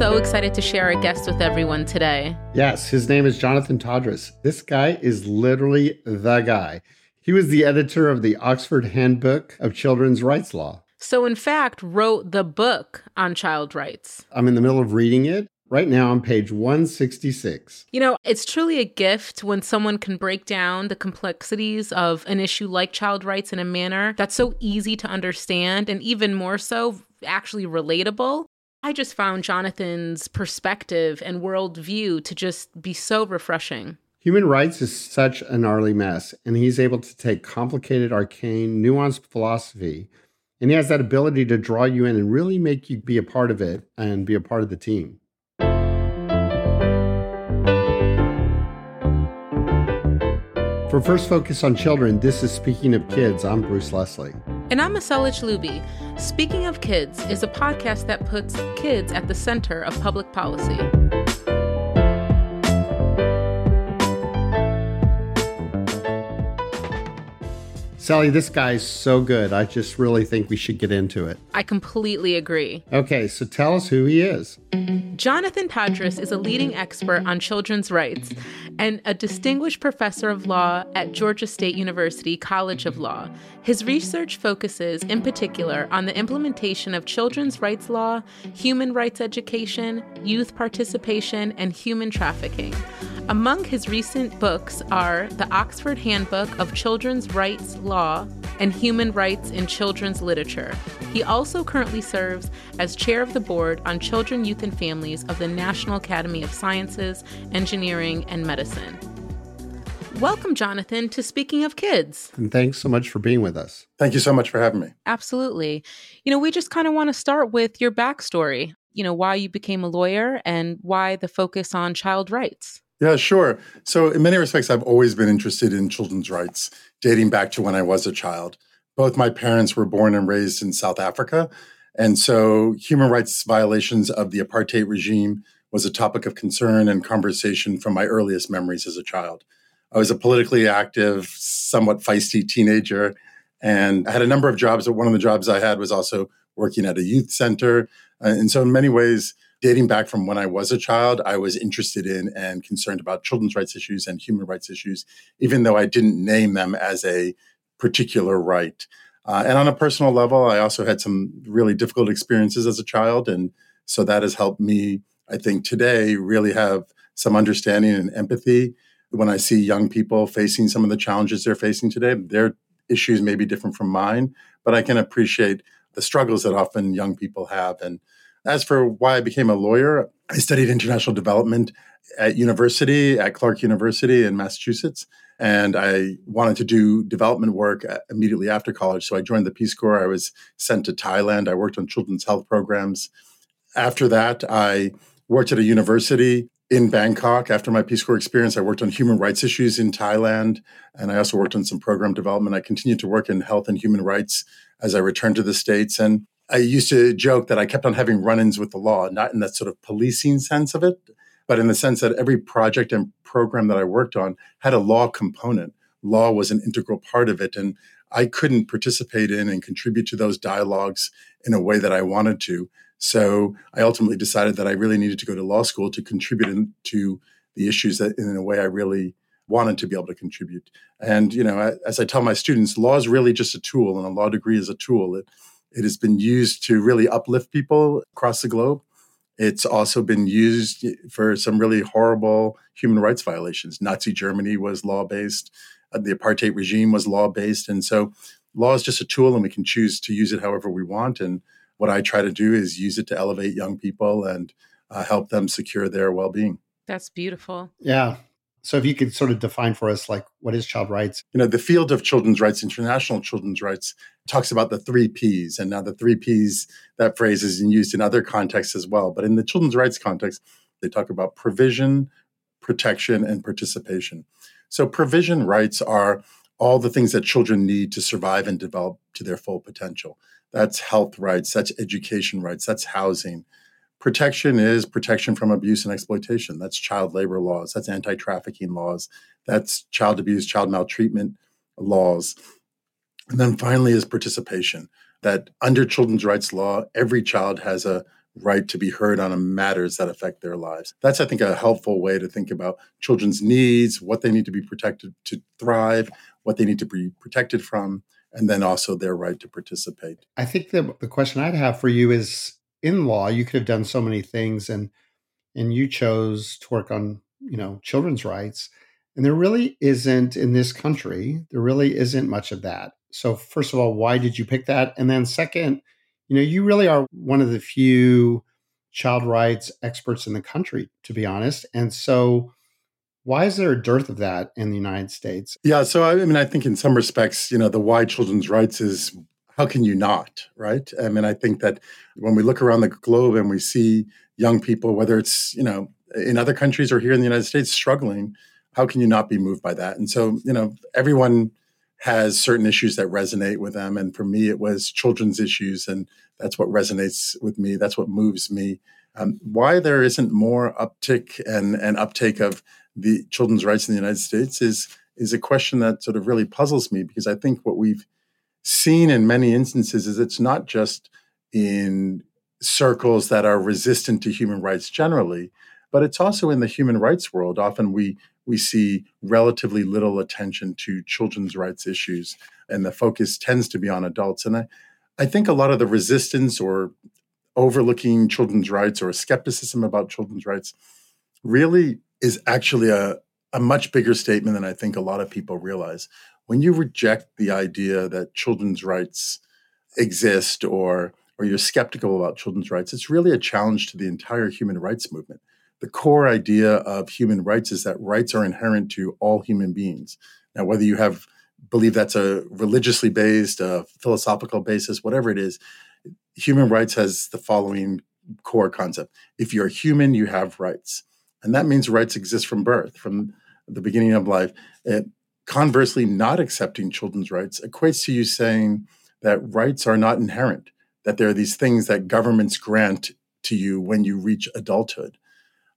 so excited to share our guest with everyone today. Yes, his name is Jonathan Todres. This guy is literally the guy. He was the editor of the Oxford Handbook of Children's Rights Law. So, in fact, wrote the book on child rights. I'm in the middle of reading it right now on page 166. You know, it's truly a gift when someone can break down the complexities of an issue like child rights in a manner that's so easy to understand and even more so actually relatable. I just found Jonathan's perspective and worldview to just be so refreshing. Human rights is such a gnarly mess, and he's able to take complicated, arcane, nuanced philosophy, and he has that ability to draw you in and really make you be a part of it and be a part of the team. For First Focus on Children, this is Speaking of Kids. I'm Bruce Lesley. And I'm Messellech Looby. Speaking of Kids is a podcast that puts kids at the center of public policy. Selley, this guy's so good. I just really think we should get into it. I completely agree. Okay, so tell us who he is. Jonathan Todres is a leading expert on children's rights and a distinguished professor of law at Georgia State University College of Law. His research focuses, in particular, on the implementation of children's rights law, human rights education, youth participation, and human trafficking. Among his recent books are the Oxford Handbook of Children's Rights Law and Human Rights in Children's Literature. He also currently serves as chair of the board on children, youth, and families of the National Academy of Sciences, Engineering, and Medicine. Welcome, Jonathan, to Speaking of Kids. And thanks so much for being with us. Thank you so much for having me. Absolutely. You know, we just kind of want to start with your backstory, you know, why you became a lawyer and why the focus on child rights. Yeah, sure. So, in many respects, I've always been interested in children's rights, dating back to when I was a child. Both my parents were born and raised in South Africa. And so, human rights violations of the apartheid regime was a topic of concern and conversation from my earliest memories as a child. I was a politically active, somewhat feisty teenager, and I had a number of jobs. But one of the jobs I had was also working at a youth center. Uh, and so, in many ways, dating back from when I was a child, I was interested in and concerned about children's rights issues and human rights issues, even though I didn't name them as a particular right. Uh, and on a personal level, I also had some really difficult experiences as a child. And so that has helped me, I think, today really have some understanding and empathy when I see young people facing some of the challenges they're facing today. Their issues may be different from mine, but I can appreciate the struggles that often young people have. And as for why I became a lawyer, I studied international development at university, at Clark University in Massachusetts. And I wanted to do development work uh, immediately after college. So I joined the Peace Corps. I was sent to Thailand. I worked on children's health programs. After that, I worked at a university in Bangkok. After my Peace Corps experience, I worked on human rights issues in Thailand. And I also worked on some program development. I continued to work in health and human rights as I returned to the States. And I used to joke that I kept on having run ins with the law, not in that sort of policing sense of it, but in the sense that every project and program that I worked on had a law component. Law was an integral part of it. And I couldn't participate in and contribute to those dialogues in a way that I wanted to. So I ultimately decided that I really needed to go to law school to contribute to the issues that in a way I really wanted to be able to contribute. And, you know, as I tell my students, law is really just a tool and a law degree is a tool. It, it has been used to really uplift people across the globe. It's also been used for some really horrible human rights violations. Nazi Germany was law based, uh, the apartheid regime was law based. And so law is just a tool and we can choose to use it however we want. And what I try to do is use it to elevate young people and uh, help them secure their well being. That's beautiful. Yeah. So if you could sort of define for us, like, what is child rights? You know, the field of children's rights, international children's rights, talks about the three Ps. And now the three Ps, that phrase is used in other contexts as well. But in the children's rights context, they talk about provision, protection, and participation. So provision rights are all the things that children need to survive and develop to their full potential. That's health rights, that's education rights, that's housing, Protection is protection from abuse and exploitation. That's child labor laws, that's anti trafficking laws, that's child abuse, child maltreatment laws. And then finally is participation, that under children's rights law, every child has a right to be heard on matters that affect their lives. That's, I think, a helpful way to think about children's needs, what they need to be protected to thrive, what they need to be protected from, and then also their right to participate. I think the, the question I'd have for you is in law, you could have done so many things and and you chose to work on, you know, children's rights. And there really isn't in this country, there really isn't much of that. So first of all, why did you pick that? And then second, you know, you really are one of the few child rights experts in the country, to be honest. And so, why is there a dearth of that in the United States? Yeah, so I mean, I think in some respects, you know, the why children's rights is how can you not, right? I mean, I think that when we look around the globe and we see young people, whether it's, you know, in other countries or here in the United States struggling, how can you not be moved by that? And so, you know, everyone has certain issues that resonate with them. And for me, it was children's issues. And that's what resonates with me. That's what moves me. Um, why there isn't more uptick and, and uptake of the children's rights in the United States is, is a question that sort of really puzzles me because I think what we've seen in many instances is it's not just in circles that are resistant to human rights generally, but it's also in the human rights world. Often we we see relatively little attention to children's rights issues, and the focus tends to be on adults. And I, I think a lot of the resistance or overlooking children's rights or skepticism about children's rights really is actually a, a much bigger statement than I think a lot of people realize. When you reject the idea that children's rights exist or or you're skeptical about children's rights, it's really a challenge to the entire human rights movement the core idea of human rights is that rights are inherent to all human beings. Now, whether you have believe that's a religiously based, a philosophical basis, whatever it is, human rights has the following core concept: if you're human, you have rights, and that means rights exist from birth, from the beginning of life. It, conversely, not accepting children's rights equates to you saying that rights are not inherent, that there are these things that governments grant to you when you reach adulthood.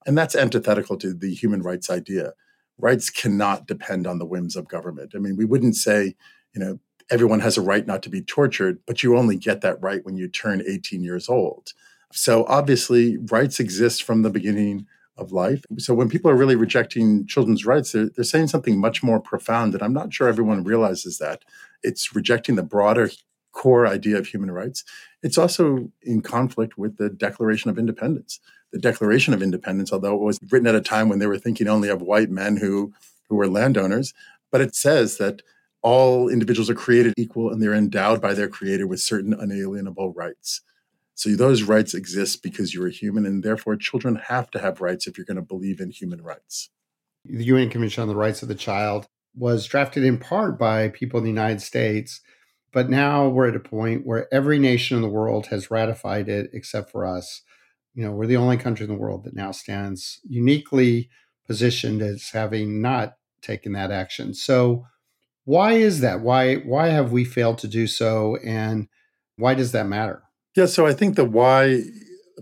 And that's antithetical to the human rights idea. Rights cannot depend on the whims of government. I mean, we wouldn't say, you know, everyone has a right not to be tortured, but you only get that right when you turn 18 years old. So obviously, rights exist from the beginning of life. So when people are really rejecting children's rights, they're, they're saying something much more profound. And I'm not sure everyone realizes that. It's rejecting the broader core idea of human rights. It's also in conflict with the Declaration of Independence the Declaration of Independence, although it was written at a time when they were thinking only of white men who, who were landowners. But it says that all individuals are created equal and they're endowed by their creator with certain unalienable rights. So those rights exist because you're a human, and therefore children have to have rights if you're going to believe in human rights. The UN Convention on the Rights of the Child was drafted in part by people in the United States, but now we're at a point where every nation in the world has ratified it except for us you know, we're the only country in the world that now stands uniquely positioned as having not taken that action. So why is that? Why why have we failed to do so and why does that matter? Yeah, so I think the why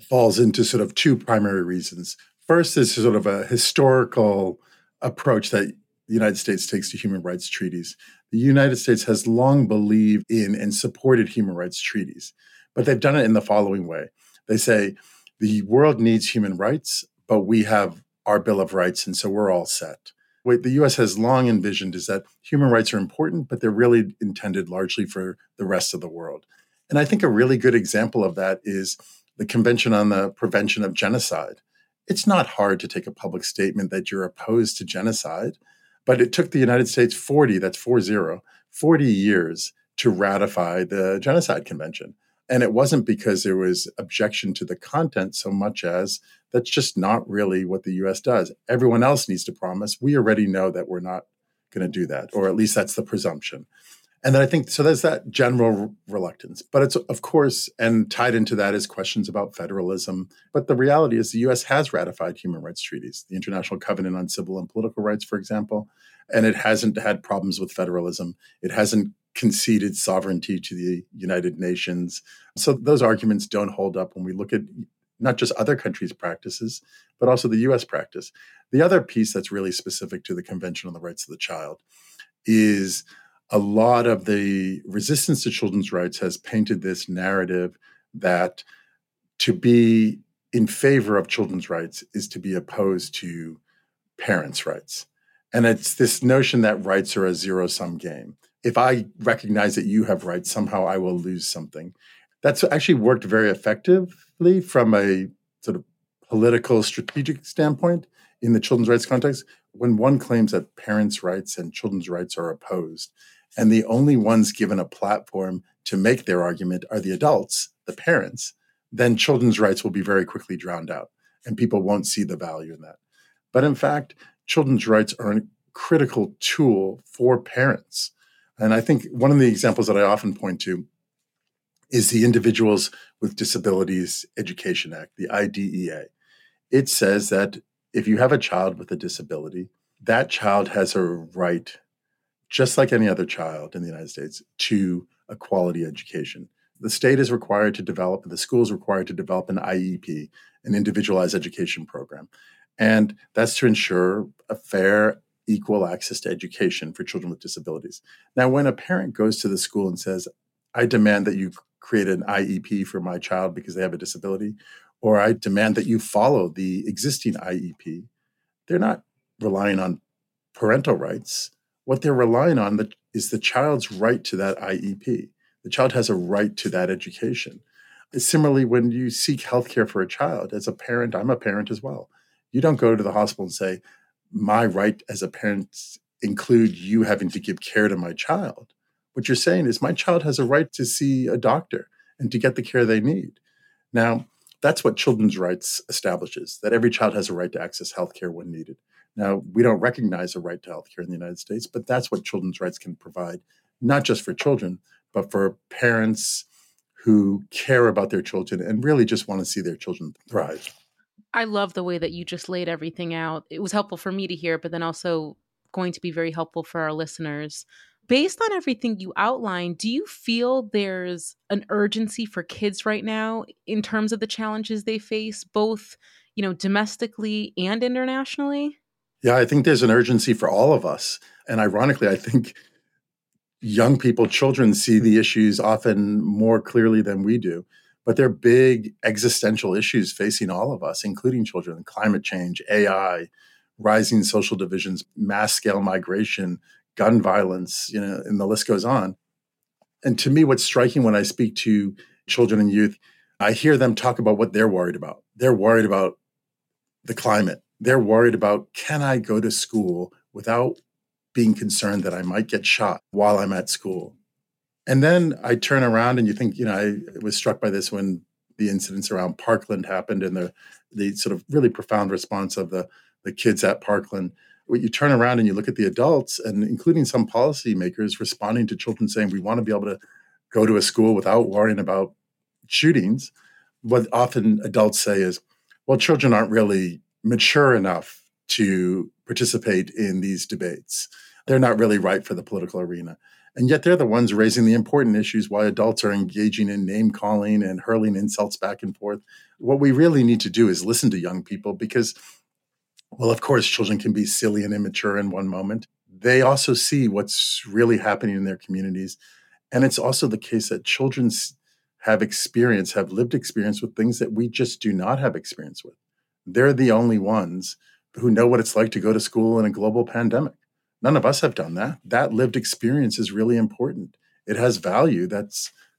falls into sort of two primary reasons. First is sort of a historical approach that the United States takes to human rights treaties. The United States has long believed in and supported human rights treaties, but they've done it in the following way. They say, the world needs human rights, but we have our Bill of Rights, and so we're all set. What the US has long envisioned is that human rights are important, but they're really intended largely for the rest of the world. And I think a really good example of that is the Convention on the Prevention of Genocide. It's not hard to take a public statement that you're opposed to genocide, but it took the United States 40, that's 40, 40 years to ratify the Genocide Convention. And it wasn't because there was objection to the content so much as that's just not really what the US does. Everyone else needs to promise. We already know that we're not going to do that, or at least that's the presumption. And then I think so there's that general reluctance. But it's, of course, and tied into that is questions about federalism. But the reality is the US has ratified human rights treaties, the International Covenant on Civil and Political Rights, for example, and it hasn't had problems with federalism. It hasn't conceded sovereignty to the United Nations. So those arguments don't hold up when we look at not just other countries' practices, but also the US practice. The other piece that's really specific to the Convention on the Rights of the Child is a lot of the resistance to children's rights has painted this narrative that to be in favor of children's rights is to be opposed to parents' rights. And it's this notion that rights are a zero sum game. If I recognize that you have rights, somehow I will lose something. That's actually worked very effectively from a sort of political strategic standpoint in the children's rights context when one claims that parents' rights and children's rights are opposed, and the only ones given a platform to make their argument are the adults, the parents, then children's rights will be very quickly drowned out and people won't see the value in that. But in fact, children's rights are a critical tool for parents. And I think one of the examples that I often point to is the Individuals with Disabilities Education Act, the IDEA. It says that if you have a child with a disability, that child has a right, just like any other child in the United States, to a quality education. The state is required to develop, the school is required to develop an IEP, an individualized education program. And that's to ensure a fair, equal access to education for children with disabilities. Now, when a parent goes to the school and says, I demand that you create an IEP for my child because they have a disability, or I demand that you follow the existing IEP, they're not relying on parental rights. What they're relying on is the child's right to that IEP. The child has a right to that education. Similarly, when you seek healthcare for a child, as a parent, I'm a parent as well. You don't go to the hospital and say, My right as a parent include you having to give care to my child. What you're saying is, My child has a right to see a doctor and to get the care they need. Now, that's what children's rights establishes that every child has a right to access health care when needed. Now, we don't recognize a right to health care in the United States, but that's what children's rights can provide, not just for children, but for parents who care about their children and really just want to see their children thrive. I love the way that you just laid everything out. It was helpful for me to hear, but then also going to be very helpful for our listeners based on everything you outlined, do you feel there's an urgency for kids right now in terms of the challenges they face, both, you know, domestically and internationally? Yeah, I think there's an urgency for all of us. And ironically, I think young people, children see the issues often more clearly than we do. But they're big existential issues facing all of us, including children climate change, AI, rising social divisions, mass scale migration, gun violence, you know, and the list goes on. And to me, what's striking when I speak to children and youth, I hear them talk about what they're worried about. They're worried about the climate. They're worried about can I go to school without being concerned that I might get shot while I'm at school? And then I turn around and you think, you know, I was struck by this when the incidents around Parkland happened and the the sort of really profound response of the the kids at Parkland you turn around and you look at the adults and including some policymakers responding to children saying we want to be able to go to a school without worrying about shootings what often adults say is well children aren't really mature enough to participate in these debates they're not really right for the political arena and yet they're the ones raising the important issues while adults are engaging in name calling and hurling insults back and forth what we really need to do is listen to young people because well, of course, children can be silly and immature in one moment. They also see what's really happening in their communities. And it's also the case that children have experience, have lived experience with things that we just do not have experience with. They're the only ones who know what it's like to go to school in a global pandemic. None of us have done that. That lived experience is really important. It has value that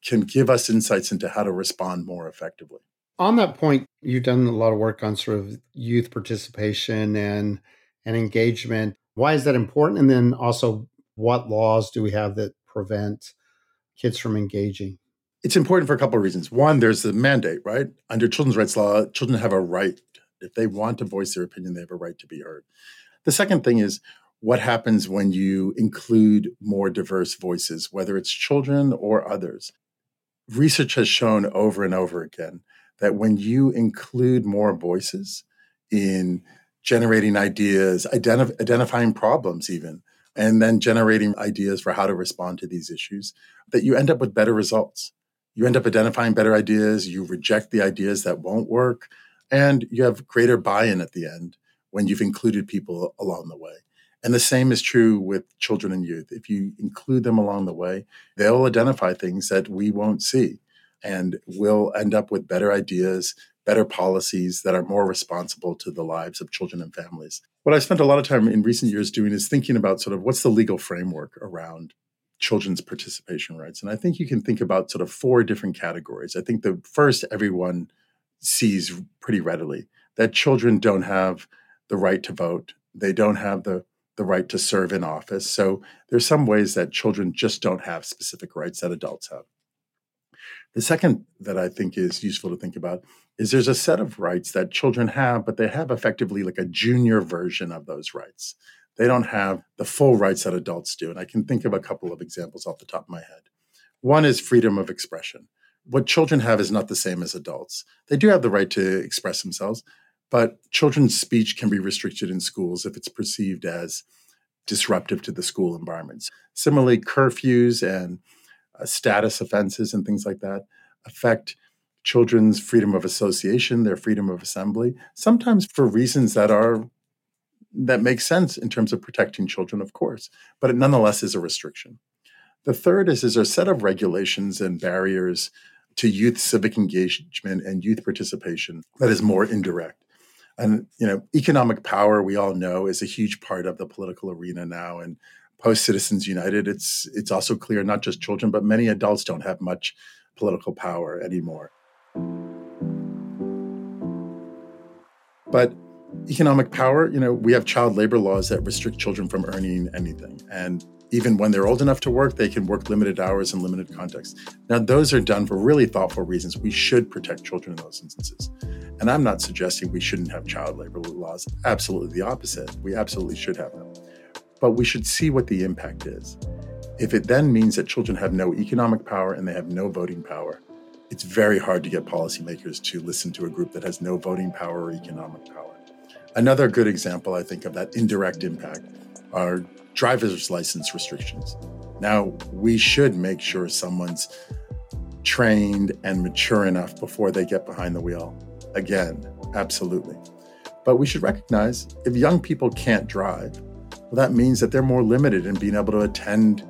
can give us insights into how to respond more effectively on that point, you've done a lot of work on sort of youth participation and and engagement. Why is that important? And then also, what laws do we have that prevent kids from engaging? It's important for a couple of reasons. One, there's the mandate, right? Under children's rights law, children have a right. If they want to voice their opinion, they have a right to be heard. The second thing is what happens when you include more diverse voices, whether it's children or others. Research has shown over and over again that when you include more voices in generating ideas, identif- identifying problems, even, and then generating ideas for how to respond to these issues, that you end up with better results. You end up identifying better ideas, you reject the ideas that won't work, and you have greater buy in at the end when you've included people along the way. And the same is true with children and youth. If you include them along the way, they'll identify things that we won't see and we'll end up with better ideas, better policies that are more responsible to the lives of children and families. What I spent a lot of time in recent years doing is thinking about sort of what's the legal framework around children's participation rights. And I think you can think about sort of four different categories. I think the first everyone sees pretty readily that children don't have the right to vote. They don't have the the right to serve in office. So there's some ways that children just don't have specific rights that adults have. The second that I think is useful to think about is there's a set of rights that children have, but they have effectively like a junior version of those rights. They don't have the full rights that adults do. And I can think of a couple of examples off the top of my head. One is freedom of expression. What children have is not the same as adults. They do have the right to express themselves, but children's speech can be restricted in schools if it's perceived as disruptive to the school environments. Similarly, curfews and uh, status offenses and things like that affect children's freedom of association, their freedom of assembly, sometimes for reasons that are that make sense in terms of protecting children, of course, but it nonetheless is a restriction. The third is, is a set of regulations and barriers to youth civic engagement and youth participation that is more indirect. And you know, economic power, we all know, is a huge part of the political arena now. And post Citizens United, it's it's also clear not just children, but many adults don't have much political power anymore. But economic power, you know, we have child labor laws that restrict children from earning anything. And even when they're old enough to work, they can work limited hours in limited contexts. Now, those are done for really thoughtful reasons. We should protect children in those instances. And I'm not suggesting we shouldn't have child labor laws. Absolutely the opposite. We absolutely should have them. But we should see what the impact is. If it then means that children have no economic power and they have no voting power, it's very hard to get policymakers to listen to a group that has no voting power or economic power. Another good example, I think, of that indirect impact are driver's license restrictions. Now, we should make sure someone's trained and mature enough before they get behind the wheel. Again, absolutely. But we should recognize if young people can't drive, well, that means that they're more limited in being able to attend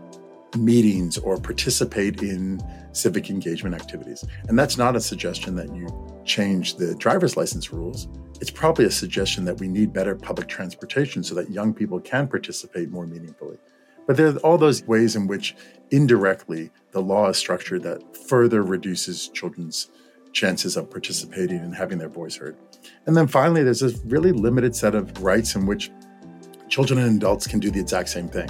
meetings or participate in civic engagement activities. And that's not a suggestion that you change the driver's license rules. It's probably a suggestion that we need better public transportation so that young people can participate more meaningfully. But there are all those ways in which indirectly the law is structured that further reduces children's chances of participating and having their voice heard. And then finally, there's a really limited set of rights in which children and adults can do the exact same thing.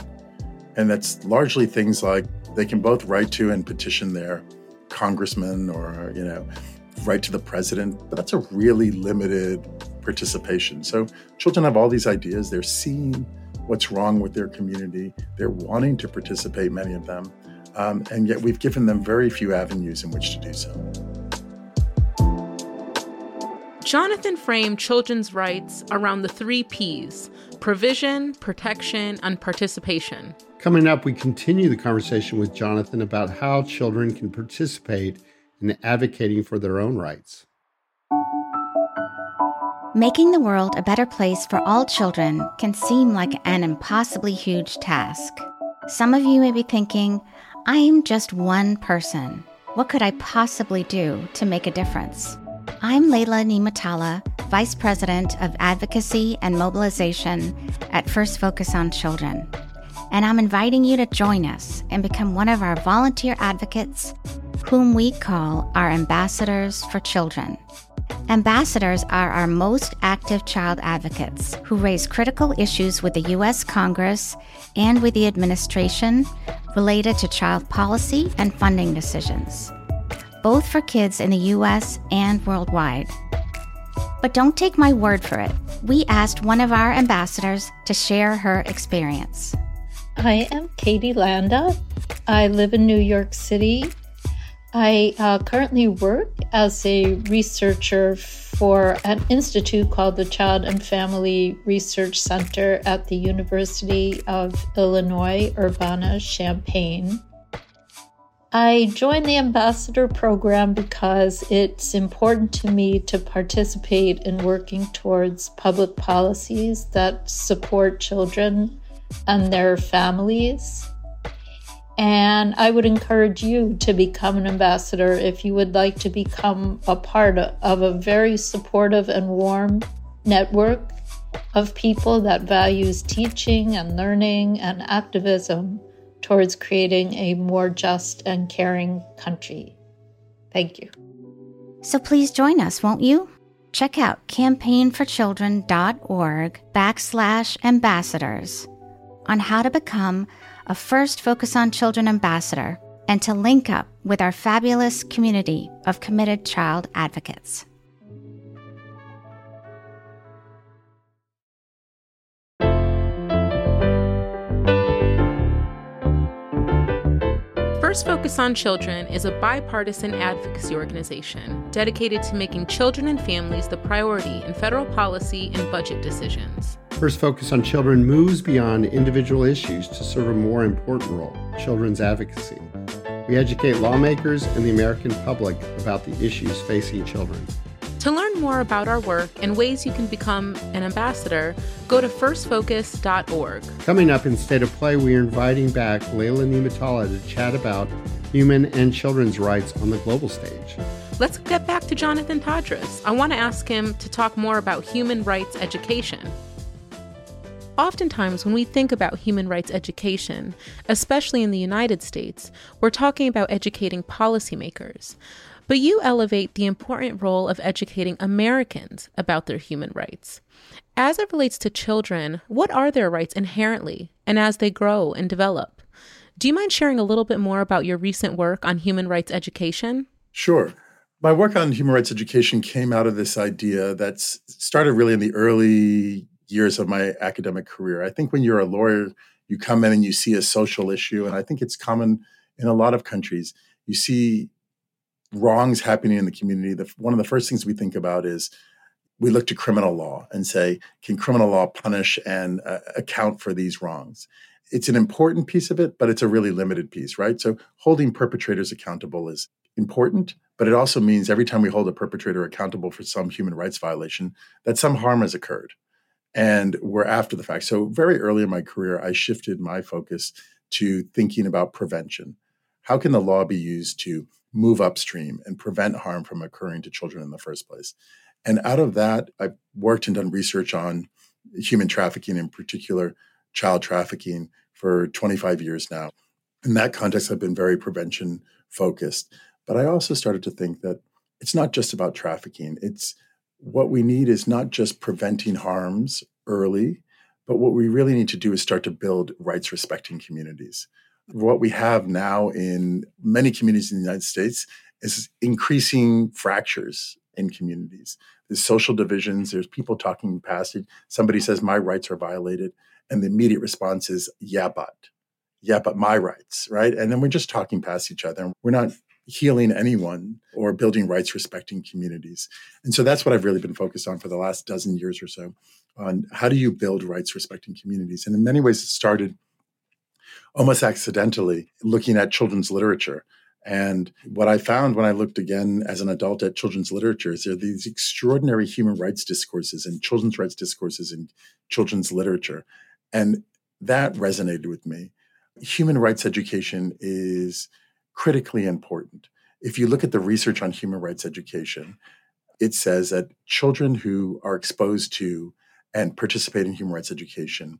And that's largely things like they can both write to and petition their congressman or, you know, write to the president, but that's a really limited participation. So children have all these ideas. They're seeing what's wrong with their community. They're wanting to participate, many of them. Um, and yet we've given them very few avenues in which to do so. Jonathan framed children's rights around the three P's provision, protection, and participation. Coming up, we continue the conversation with Jonathan about how children can participate in advocating for their own rights. Making the world a better place for all children can seem like an impossibly huge task. Some of you may be thinking, I am just one person. What could I possibly do to make a difference? I'm Leila Nimatallah, Vice President of Advocacy and Mobilization at First Focus on Children. And I'm inviting you to join us and become one of our volunteer advocates, whom we call our ambassadors for children. Ambassadors are our most active child advocates who raise critical issues with the U.S. Congress and with the administration related to child policy and funding decisions both for kids in the US and worldwide. But don't take my word for it. We asked one of our ambassadors to share her experience. I am Katie Landa. I live in New York City. I uh, currently work as a researcher for an institute called the Child and Family Research Center at the University of Illinois Urbana Champaign. I joined the ambassador program because it's important to me to participate in working towards public policies that support children and their families. And I would encourage you to become an ambassador if you would like to become a part of a very supportive and warm network of people that values teaching and learning and activism towards creating a more just and caring country. Thank you. So please join us, won't you? Check out campaignforchildren.org backslash ambassadors on how to become a first Focus on Children ambassador and to link up with our fabulous community of committed child advocates. First Focus on Children is a bipartisan advocacy organization dedicated to making children and families the priority in federal policy and budget decisions. First Focus on Children moves beyond individual issues to serve a more important role children's advocacy. We educate lawmakers and the American public about the issues facing children. To learn more about our work and ways you can become an ambassador, go to firstfocus.org. Coming up in State of Play, we are inviting back Leila Nimatallah to chat about human and children's rights on the global stage. Let's get back to Jonathan Todres. I want to ask him to talk more about human rights education. Oftentimes, when we think about human rights education, especially in the United States, we're talking about educating policymakers. But you elevate the important role of educating Americans about their human rights. As it relates to children, what are their rights inherently and as they grow and develop? Do you mind sharing a little bit more about your recent work on human rights education? Sure. My work on human rights education came out of this idea that started really in the early years of my academic career. I think when you're a lawyer, you come in and you see a social issue, and I think it's common in a lot of countries. You see wrongs happening in the community, the, one of the first things we think about is we look to criminal law and say, can criminal law punish and uh, account for these wrongs? It's an important piece of it, but it's a really limited piece, right? So holding perpetrators accountable is important, but it also means every time we hold a perpetrator accountable for some human rights violation, that some harm has occurred. And we're after the fact. So, very early in my career, I shifted my focus to thinking about prevention. How can the law be used to move upstream and prevent harm from occurring to children in the first place. And out of that, I've worked and done research on human trafficking, in particular, child trafficking, for 25 years now. In that context, I've been very prevention focused. But I also started to think that it's not just about trafficking. It's what we need is not just preventing harms early, but what we really need to do is start to build rights respecting communities what we have now in many communities in the United States is increasing fractures in communities. There's social divisions, there's people talking past it. Somebody says, My rights are violated. And the immediate response is, Yeah, but, yeah, but my rights, right? And then we're just talking past each other. And We're not healing anyone or building rights respecting communities. And so that's what I've really been focused on for the last dozen years or so on how do you build rights respecting communities. And in many ways, it started almost accidentally looking at children's literature. And what I found when I looked again as an adult at children's literature is there are these extraordinary human rights discourses and children's rights discourses in children's literature. And that resonated with me. Human rights education is critically important. If you look at the research on human rights education, it says that children who are exposed to and participate in human rights education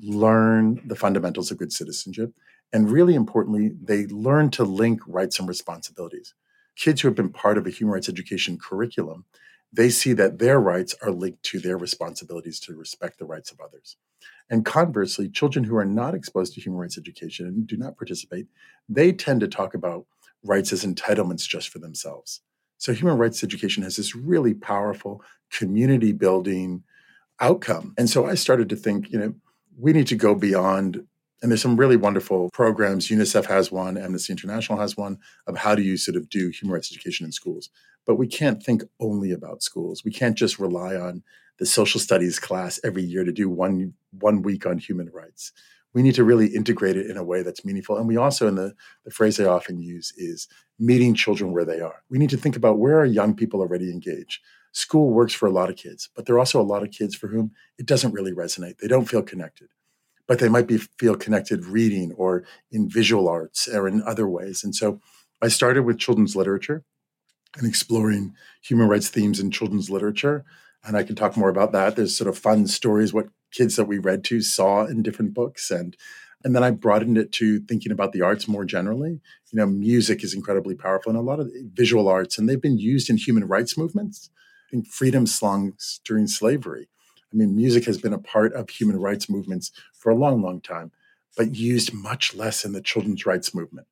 learn the fundamentals of good citizenship. And really importantly, they learn to link rights and responsibilities. Kids who have been part of a human rights education curriculum, they see that their rights are linked to their responsibilities to respect the rights of others. And conversely, children who are not exposed to human rights education and do not participate, they tend to talk about rights as entitlements just for themselves. So, human rights education has this really powerful community building outcome. And so I started to think, you know, we need to go beyond and there's some really wonderful programs. Unicef has one amnesty international has one of how do you sort of do human rights education in schools. But we can't think only about schools. We can't just rely on the social studies class every year to do one one week on human rights. We need to really integrate it in a way that's meaningful. And we also in the, the phrase i often use is meeting children where they are. We need to think about where are young people already engaged. School works for a lot of kids, but there are also a lot of kids for whom it doesn't really resonate. They don't feel connected. But they might be feel connected reading or in visual arts or in other ways. And so I started with children's literature and exploring human rights themes in children's literature. And I can talk more about that. There's sort of fun stories, what kids that we read to saw in different books. And and then I broadened it to thinking about the arts more generally. You know, music is incredibly powerful and a lot of visual arts, and they've been used in human rights movements, in freedom songs during slavery. I mean, music has been a part of human rights movements for a long, long time, but used much less in the children's rights movement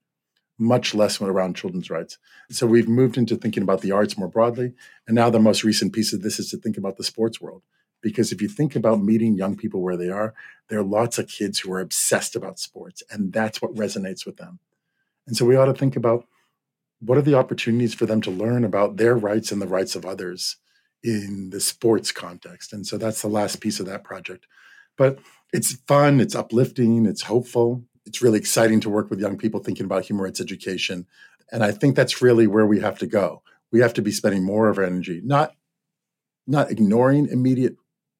much less when around children's rights. So we've moved into thinking about the arts more broadly. And now the most recent piece of this is to think about the sports world. Because if you think about meeting young people where they are, there are lots of kids who are obsessed about sports, and that's what resonates with them. And so we ought to think about what are the opportunities for them to learn about their rights and the rights of others in the sports context. And so that's the last piece of that project. But it's fun, it's uplifting, it's hopeful it's really exciting to work with young people thinking about human rights education. And I think that's really where we have to go. We have to be spending more of our energy, not, not ignoring immediate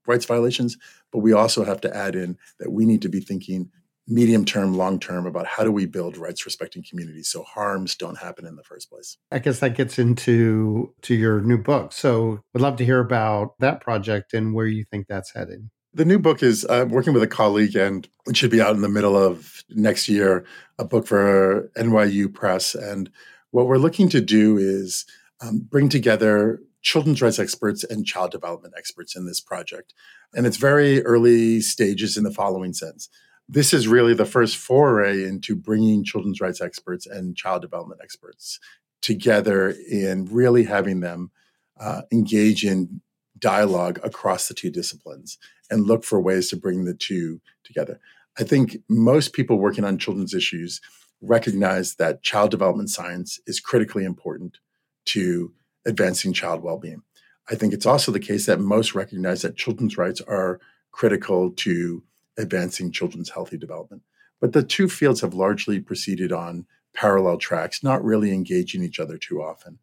rights violations, but we also have to add in that we need to be thinking medium term, long term about how do we build rights respecting communities so harms don't happen in the first place. I guess that gets into to your new book. So would love to hear about that project and where you think that's headed. The new book is uh, working with a colleague, and it should be out in the middle of next year. A book for NYU Press, and what we're looking to do is um, bring together children's rights experts and child development experts in this project. And it's very early stages in the following sense. This is really the first foray into bringing children's rights experts and child development experts together in really having them uh, engage in dialogue across the two disciplines and look for ways to bring the two together. I think most people working on children's issues recognize that child development science is critically important to advancing child well-being. I think it's also the case that most recognize that children's rights are critical to advancing children's healthy development. But the two fields have largely proceeded on parallel tracks, not really engaging each other too often.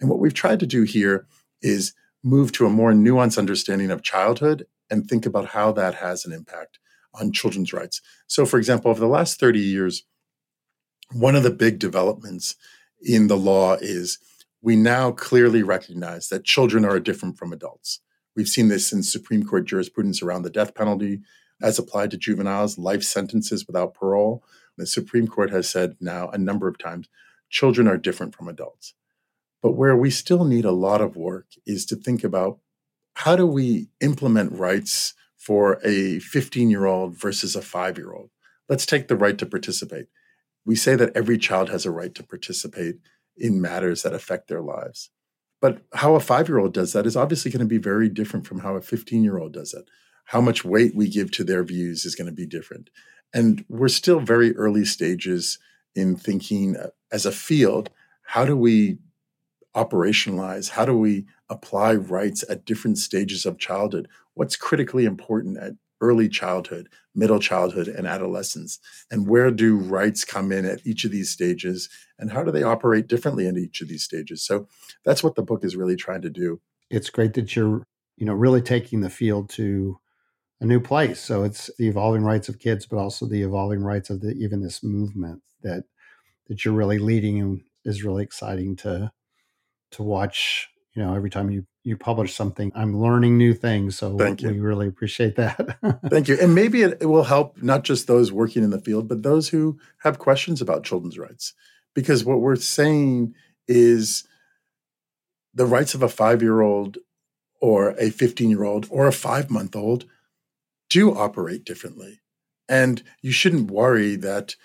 And what we've tried to do here is move to a more nuanced understanding of childhood and think about how that has an impact on children's rights. So, for example, over the last 30 years, one of the big developments in the law is we now clearly recognize that children are different from adults. We've seen this in Supreme Court jurisprudence around the death penalty as applied to juveniles, life sentences without parole. The Supreme Court has said now a number of times children are different from adults. But where we still need a lot of work is to think about how do we implement rights for a 15 year old versus a five year old? Let's take the right to participate. We say that every child has a right to participate in matters that affect their lives. But how a five year old does that is obviously going to be very different from how a 15 year old does it. How much weight we give to their views is going to be different. And we're still very early stages in thinking uh, as a field how do we operationalize? How do we apply rights at different stages of childhood? What's critically important at early childhood, middle childhood, and adolescence? And where do rights come in at each of these stages? And how do they operate differently in each of these stages? So that's what the book is really trying to do. It's great that you're, you know, really taking the field to a new place. So it's the evolving rights of kids, but also the evolving rights of the even this movement that that you're really leading and is really exciting to to watch. You know, every time you you publish something, I'm learning new things. So Thank you, we really appreciate that. Thank you. And maybe it, it will help not just those working in the field, but those who have questions about children's rights. Because what we're saying is the rights of a five year old or a 15 year old or a five month old do operate differently. And you shouldn't worry that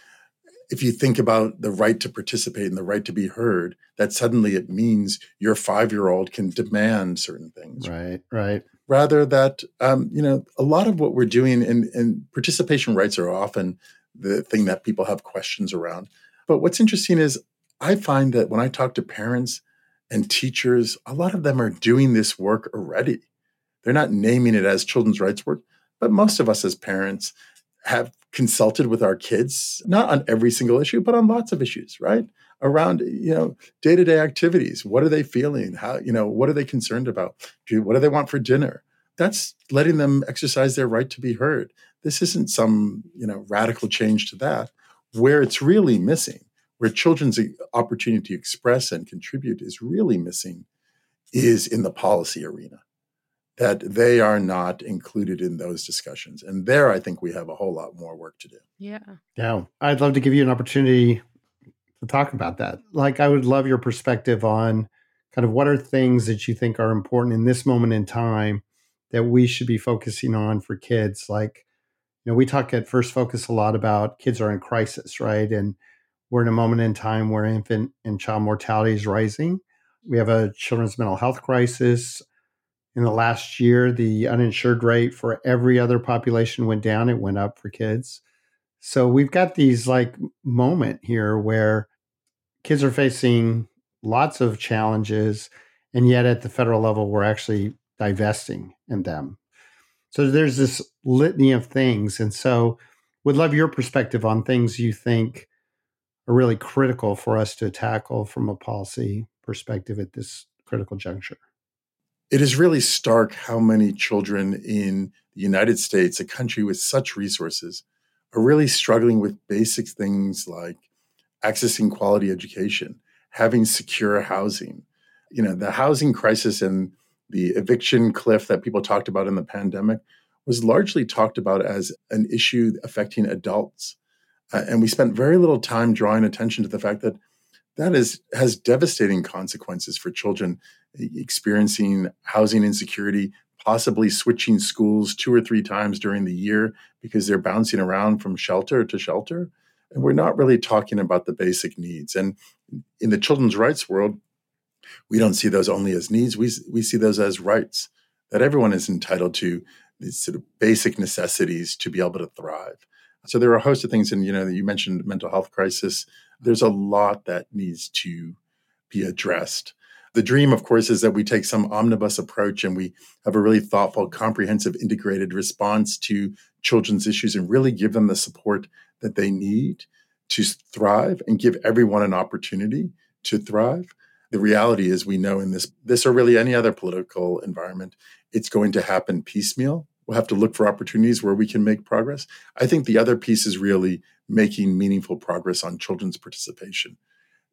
if you think about the right to participate and the right to be heard, that suddenly it means your five year old can demand certain things. right, right. Rather, that, um, you know, a lot of what we're doing in, in participation rights are often the thing that people have questions around. But what's interesting is I find that when I talk to parents and teachers, a lot of them are doing this work already. They're not naming it as children's rights work, but most of us as parents have consulted with our kids, not on every single issue, but on lots of issues, right? Around, you know, day-to-day activities. What are they feeling? How, you know, what are they concerned about? Do, what do they want for dinner? That's letting them exercise their right to be heard. this isn't some you know radical change to that. Where it's really missing, where children's opportunity to express and contribute is really missing, is in the policy arena. That they are not included in those discussions, and there I think we have a whole lot more work to do. Yeah, yeah. I'd love to give you an opportunity to talk about that. Like, I would love your perspective on kind of what are things that you think are important in this moment in time that we should be focusing on for kids like you know we talk at first focus a lot about kids are in crisis right and we're in a moment in time where infant and child mortality is rising we have a children's mental health crisis in the last year the uninsured rate for every other population went down it went up for kids so we've got these like moment here where kids are facing lots of challenges and yet at the federal level we're actually divesting in them. So there's this litany of things. And so would love your perspective on things you think are really critical for us to tackle from a policy perspective at this critical juncture. It is really stark how many children in the United States, a country with such resources, are really struggling with basic things like accessing quality education, having secure housing. You know, the housing crisis and the eviction cliff that people talked about in the pandemic was largely talked about as an issue affecting adults. Uh, and we spent very little time drawing attention to the fact that that is has devastating consequences for children experiencing housing insecurity, possibly switching schools two or three times during the year because they're bouncing around from shelter to shelter. And we're not really talking about the basic needs. And in the children's rights world, we don't see those only as needs. We, we see those as rights that everyone is entitled to these sort of basic necessities to be able to thrive. So there are a host of things, and you know, that you mentioned mental health crisis. There's a lot that needs to be addressed. The dream, of course, is that we take some omnibus approach and we have a really thoughtful, comprehensive, integrated response to children's issues and really give them the support that they need to thrive and give everyone an opportunity to thrive the reality is we know in this this or really any other political environment it's going to happen piecemeal we'll have to look for opportunities where we can make progress. I think the other piece is really making meaningful progress on children's participation.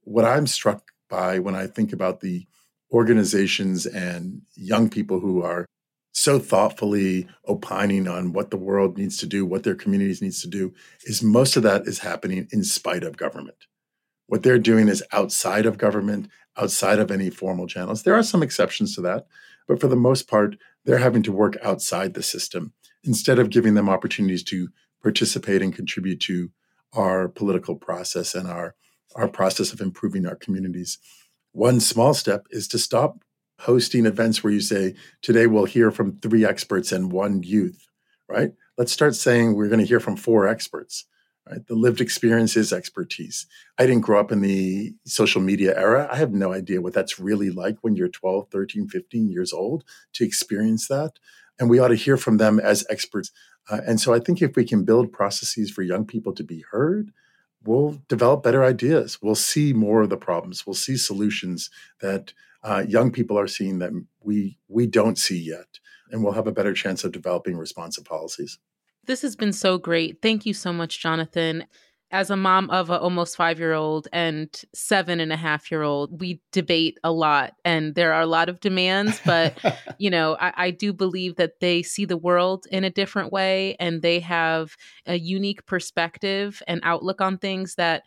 What i'm struck by when i think about the organizations and young people who are so thoughtfully opining on what the world needs to do what their communities needs to do is most of that is happening in spite of government. What they're doing is outside of government outside of any formal channels. There are some exceptions to that, but for the most part, they're having to work outside the system instead of giving them opportunities to participate and contribute to our political process and our, our process of improving our communities. One small step is to stop hosting events where you say, today we'll hear from three experts and one youth, right? Let's start saying we're going to hear from four experts right? The lived experience is expertise. I didn't grow up in the social media era. I have no idea what that's really like when you're 12, 13, 15 years old to experience that. And we ought to hear from them as experts. Uh, and so I think if we can build processes for young people to be heard, we'll develop better ideas. We'll see more of the problems. We'll see solutions that uh, young people are seeing that we we don't see yet, and we'll have a better chance of developing responsive policies. This has been so great. Thank you so much, Jonathan. As a mom of an almost five year old and seven and a half year old, we debate a lot and there are a lot of demands. But, you know, I, I do believe that they see the world in a different way and they have a unique perspective and outlook on things that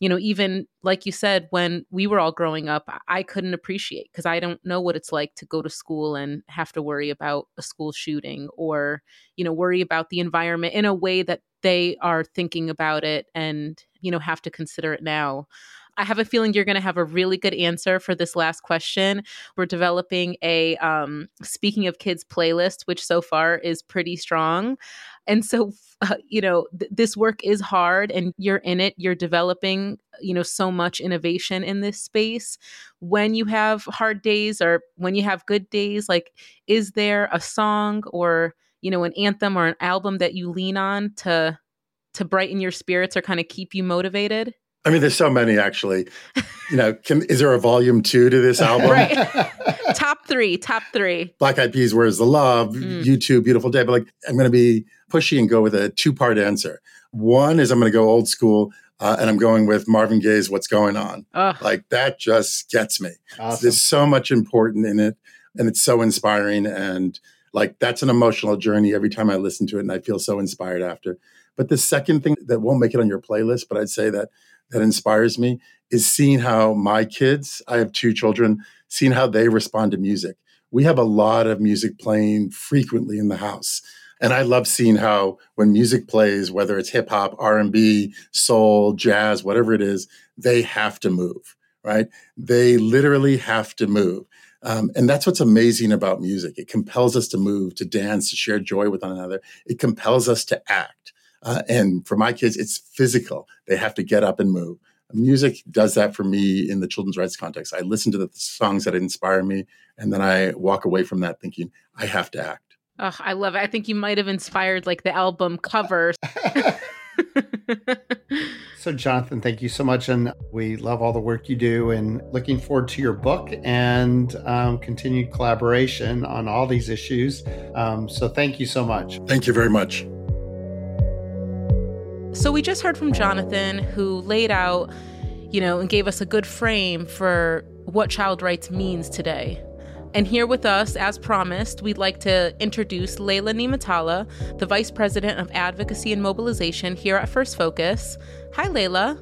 you know, even like you said, when we were all growing up, I couldn't appreciate because I don't know what it's like to go to school and have to worry about a school shooting or, you know, worry about the environment in a way that they are thinking about it and, you know, have to consider it now. I have a feeling you're going to have a really good answer for this last question. We're developing a um, speaking of kids playlist, which so far is pretty strong. And so, uh, you know, th- this work is hard and you're in it, you're developing, you know, so much innovation in this space. When you have hard days or when you have good days, like, is there a song or, you know, an anthem or an album that you lean on to? to brighten your spirits or kind of keep you motivated I mean, there's so many actually. You know, can, is there a volume two to this album? right. top three, top three. Black Eyed Peas, Where's the Love? Mm. U2, Beautiful Day. But like, I'm going to be pushy and go with a two part answer. One is I'm going to go old school. Uh, and I'm going with Marvin Gaye's "What's Going On." Ugh. Like that just gets me. Awesome. There's so much important in it, and it's so inspiring. And like that's an emotional journey every time I listen to it, and I feel so inspired after. But the second thing that won't make it on your playlist, but I'd say that that inspires me is seeing how my kids, I have two children, seeing how they respond to music. We have a lot of music playing frequently in the house. And I love seeing how when music plays, whether it's hip hop, R&B, soul, jazz, whatever it is, they have to move, right? They literally have to move. Um, and that's what's amazing about music. It compels us to move, to dance, to share joy with one another. It compels us to act. Uh, and for my kids, it's physical. They have to get up and move. Music does that for me in the children's rights context. I listen to the songs that inspire me, and then I walk away from that thinking, I have to act. Oh, I love it. I think you might have inspired like the album covers. so, Jonathan, thank you so much. And we love all the work you do and looking forward to your book and um, continued collaboration on all these issues. Um, so, thank you so much. Thank you very much. So we just heard from Jonathan, who laid out, you know, and gave us a good frame for what child rights means today. And here with us, as promised, we'd like to introduce Leila Nimatallah, the Vice President of Advocacy and Mobilization here at First Focus. Hi, Leila.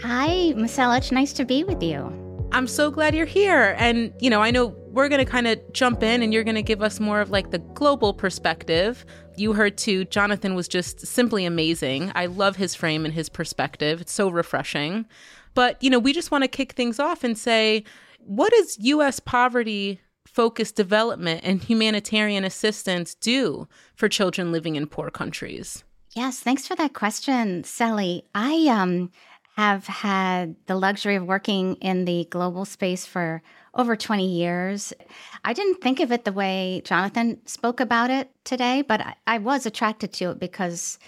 Hi, Marcella. It's nice to be with you. I'm so glad you're here. And, you know, I know we're going to kind of jump in and you're going to give us more of like the global perspective you heard too, Jonathan was just simply amazing. I love his frame and his perspective. It's so refreshing. But, you know, we just want to kick things off and say, what does U.S. poverty focused development and humanitarian assistance do for children living in poor countries? Yes, thanks for that question, Selley. I um, have had the luxury of working in the global space for over 20 years. I didn't think of it the way Jonathan spoke about it today, but I, I was attracted to it because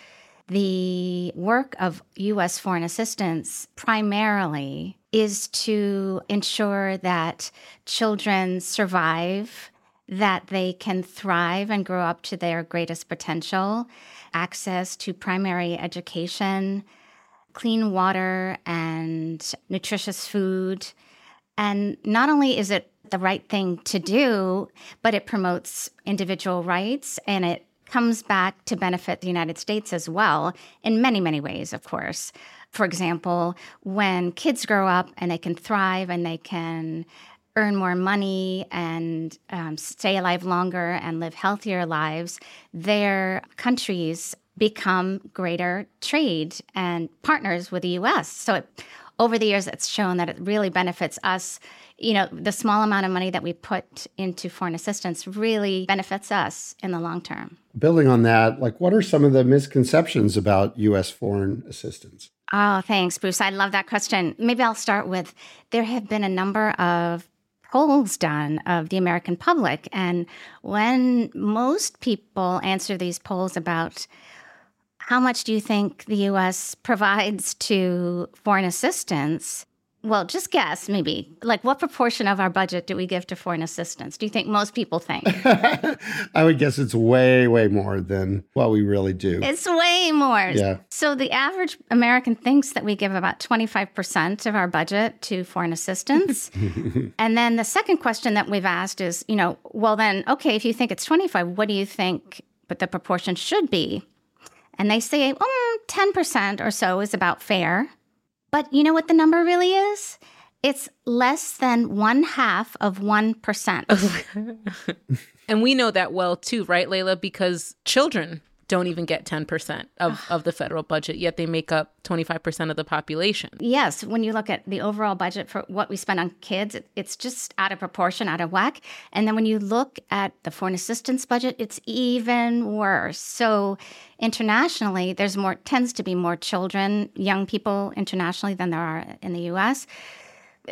the work of U.S. foreign assistance primarily is to ensure that children survive, that they can thrive and grow up to their greatest potential, access to primary education, clean water, and nutritious food and not only is it the right thing to do, but it promotes individual rights and it comes back to benefit the United States as well in many, many ways, of course. For example, when kids grow up and they can thrive and they can earn more money and um, stay alive longer and live healthier lives, their countries become greater trade and partners with the US. So it over the years, it's shown that it really benefits us. You know, the small amount of money that we put into foreign assistance really benefits us in the long term. Building on that, like what are some of the misconceptions about U.S. foreign assistance? Oh, thanks, Bruce. I love that question. Maybe I'll start with there have been a number of polls done of the American public. And when most people answer these polls about how much do you think the US provides to foreign assistance? Well, just guess maybe. Like, what proportion of our budget do we give to foreign assistance? Do you think most people think? I would guess it's way, way more than what we really do. It's way more. Yeah. So, the average American thinks that we give about 25% of our budget to foreign assistance. and then the second question that we've asked is, you know, well, then, okay, if you think it's 25, what do you think but the proportion should be? And they say, mm, 10% or so is about fair. But you know what the number really is? It's less than one half of 1%. and we know that well too, right, Leila? Because children don't even get 10% of, ah. of the federal budget, yet they make up 25% of the population. Yes. When you look at the overall budget for what we spend on kids, it's just out of proportion, out of whack. And then when you look at the foreign assistance budget, it's even worse. So internationally, there's more, tends to be more children, young people internationally than there are in the US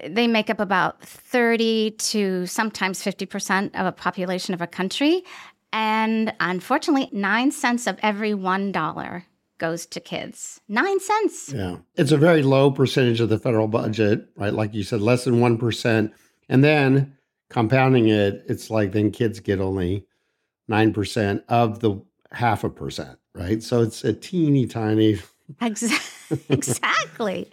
they make up about 30 to sometimes 50% of a population of a country. And unfortunately, nine cents of every $1 goes to kids. Nine cents. Yeah. It's a very low percentage of the federal budget, right? Like you said, less than 1%. And then compounding it, it's like then kids get only 9% of the half a percent, right? So it's a teeny tiny. exactly.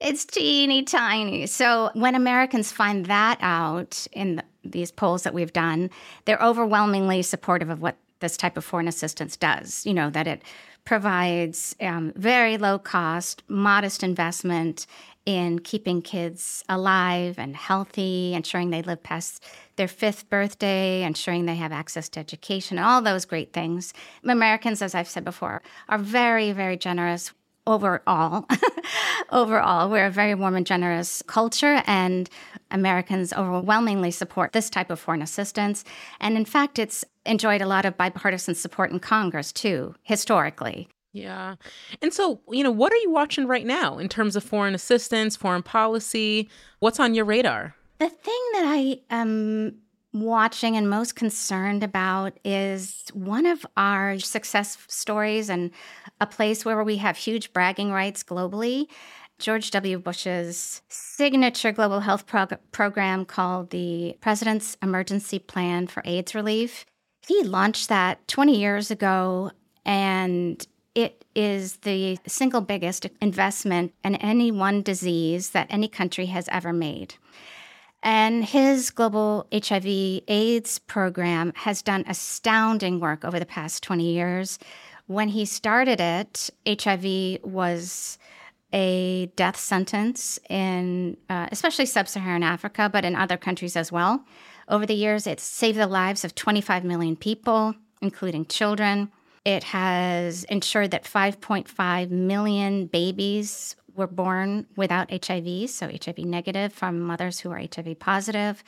It's teeny tiny. So when Americans find that out in the, these polls that we've done, they're overwhelmingly supportive of what this type of foreign assistance does. You know, that it provides um, very low cost, modest investment in keeping kids alive and healthy, ensuring they live past their fifth birthday, ensuring they have access to education, all those great things. Americans, as I've said before, are very, very generous overall. overall, we're a very warm and generous culture, and Americans overwhelmingly support this type of foreign assistance. And in fact, it's enjoyed a lot of bipartisan support in Congress, too, historically. Yeah. And so, you know, what are you watching right now in terms of foreign assistance, foreign policy? What's on your radar? The thing that I am watching and most concerned about is one of our success stories and a place where we have huge bragging rights globally. George W. Bush's signature global health prog- program called the President's Emergency Plan for AIDS Relief. He launched that 20 years ago, and it is the single biggest investment in any one disease that any country has ever made. And his global HIV AIDS program has done astounding work over the past 20 years. When he started it, HIV was a death sentence in uh, especially sub Saharan Africa, but in other countries as well. Over the years, it's saved the lives of 25 million people, including children. It has ensured that 5.5 million babies were born without HIV, so HIV negative from mothers who are HIV positive.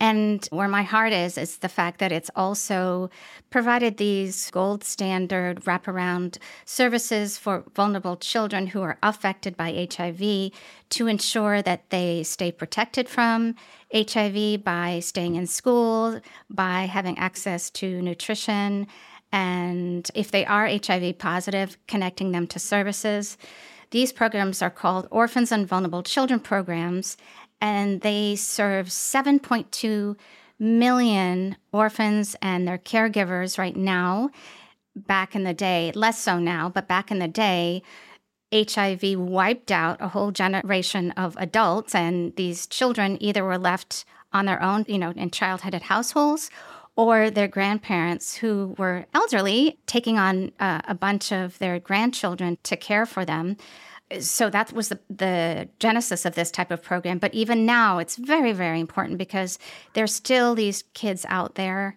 And where my heart is, is the fact that it's also provided these gold standard wraparound services for vulnerable children who are affected by HIV to ensure that they stay protected from HIV by staying in school, by having access to nutrition, and if they are HIV positive, connecting them to services. These programs are called Orphans and Vulnerable Children programs, and they serve 7.2 million orphans and their caregivers right now. Back in the day, less so now, but back in the day, HIV wiped out a whole generation of adults, and these children either were left on their own, you know, in child-headed households, or their grandparents who were elderly taking on uh, a bunch of their grandchildren to care for them. So that was the, the genesis of this type of program. But even now, it's very, very important because there's still these kids out there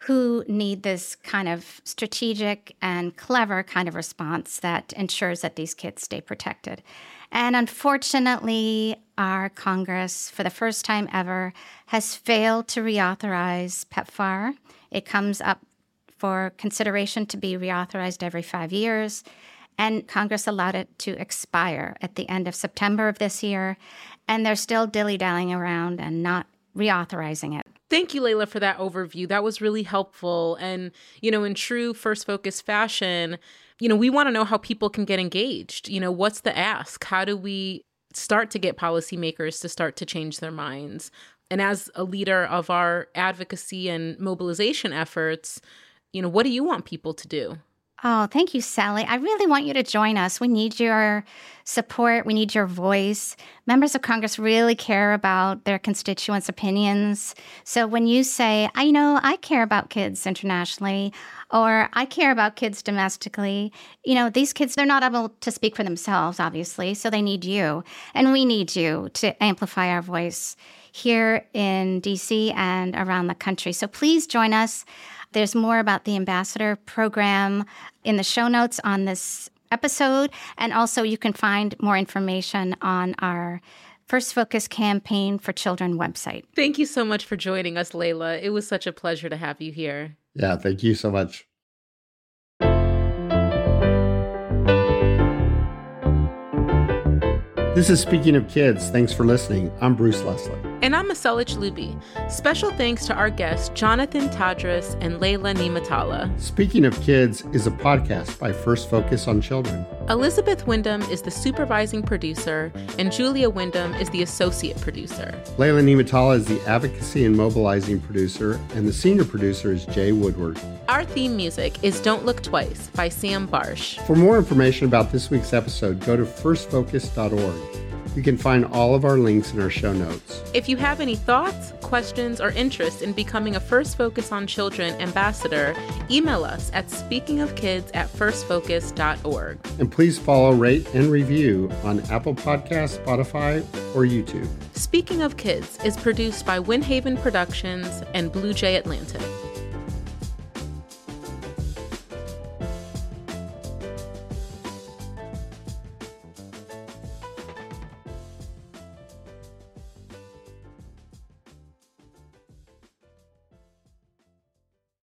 who need this kind of strategic and clever kind of response that ensures that these kids stay protected. And unfortunately, our Congress, for the first time ever, has failed to reauthorize PEPFAR. It comes up for consideration to be reauthorized every five years. And Congress allowed it to expire at the end of September of this year. And they're still dilly dallying around and not reauthorizing it. Thank you, Leila, for that overview. That was really helpful. And, you know, in true First Focus fashion, you know, we want to know how people can get engaged. You know, what's the ask? How do we start to get policymakers to start to change their minds? And as a leader of our advocacy and mobilization efforts, you know, what do you want people to do? Oh, thank you, Selley. I really want you to join us. We need your support. We need your voice. Members of Congress really care about their constituents' opinions. So when you say, I know I care about kids internationally, or I care about kids domestically, you know, these kids, they're not able to speak for themselves, obviously. So they need you. And we need you to amplify our voice here in DC and around the country. So please join us. There's more about the ambassador program in the show notes on this episode. And also, you can find more information on our First Focus Campaign for Children website. Thank you so much for joining us, Leila. It was such a pleasure to have you here. Yeah, thank you so much. This is Speaking of Kids. Thanks for listening. I'm Bruce Lesley. And I'm Messellech Looby. Special thanks to our guests, Jonathan Todres and Leila Nimatallah. Speaking of Kids is a podcast by First Focus on Children. Elizabeth Wyndham is the supervising producer, and Julia Wyndham is the associate producer. Leila Nimatallah is the advocacy and mobilizing producer, and the senior producer is Jay Woodward. Our theme music is Don't Look Twice by Sam Barsh. For more information about this week's episode, go to firstfocus.org. You can find all of our links in our show notes. If you have any thoughts, questions, or interest in becoming a First Focus on Children ambassador, email us at speakingofkids at firstfocus.org. And please follow, rate, and review on Apple Podcasts, Spotify, or YouTube. Speaking of Kids is produced by Windhaven Productions and Blue Jay Atlantic.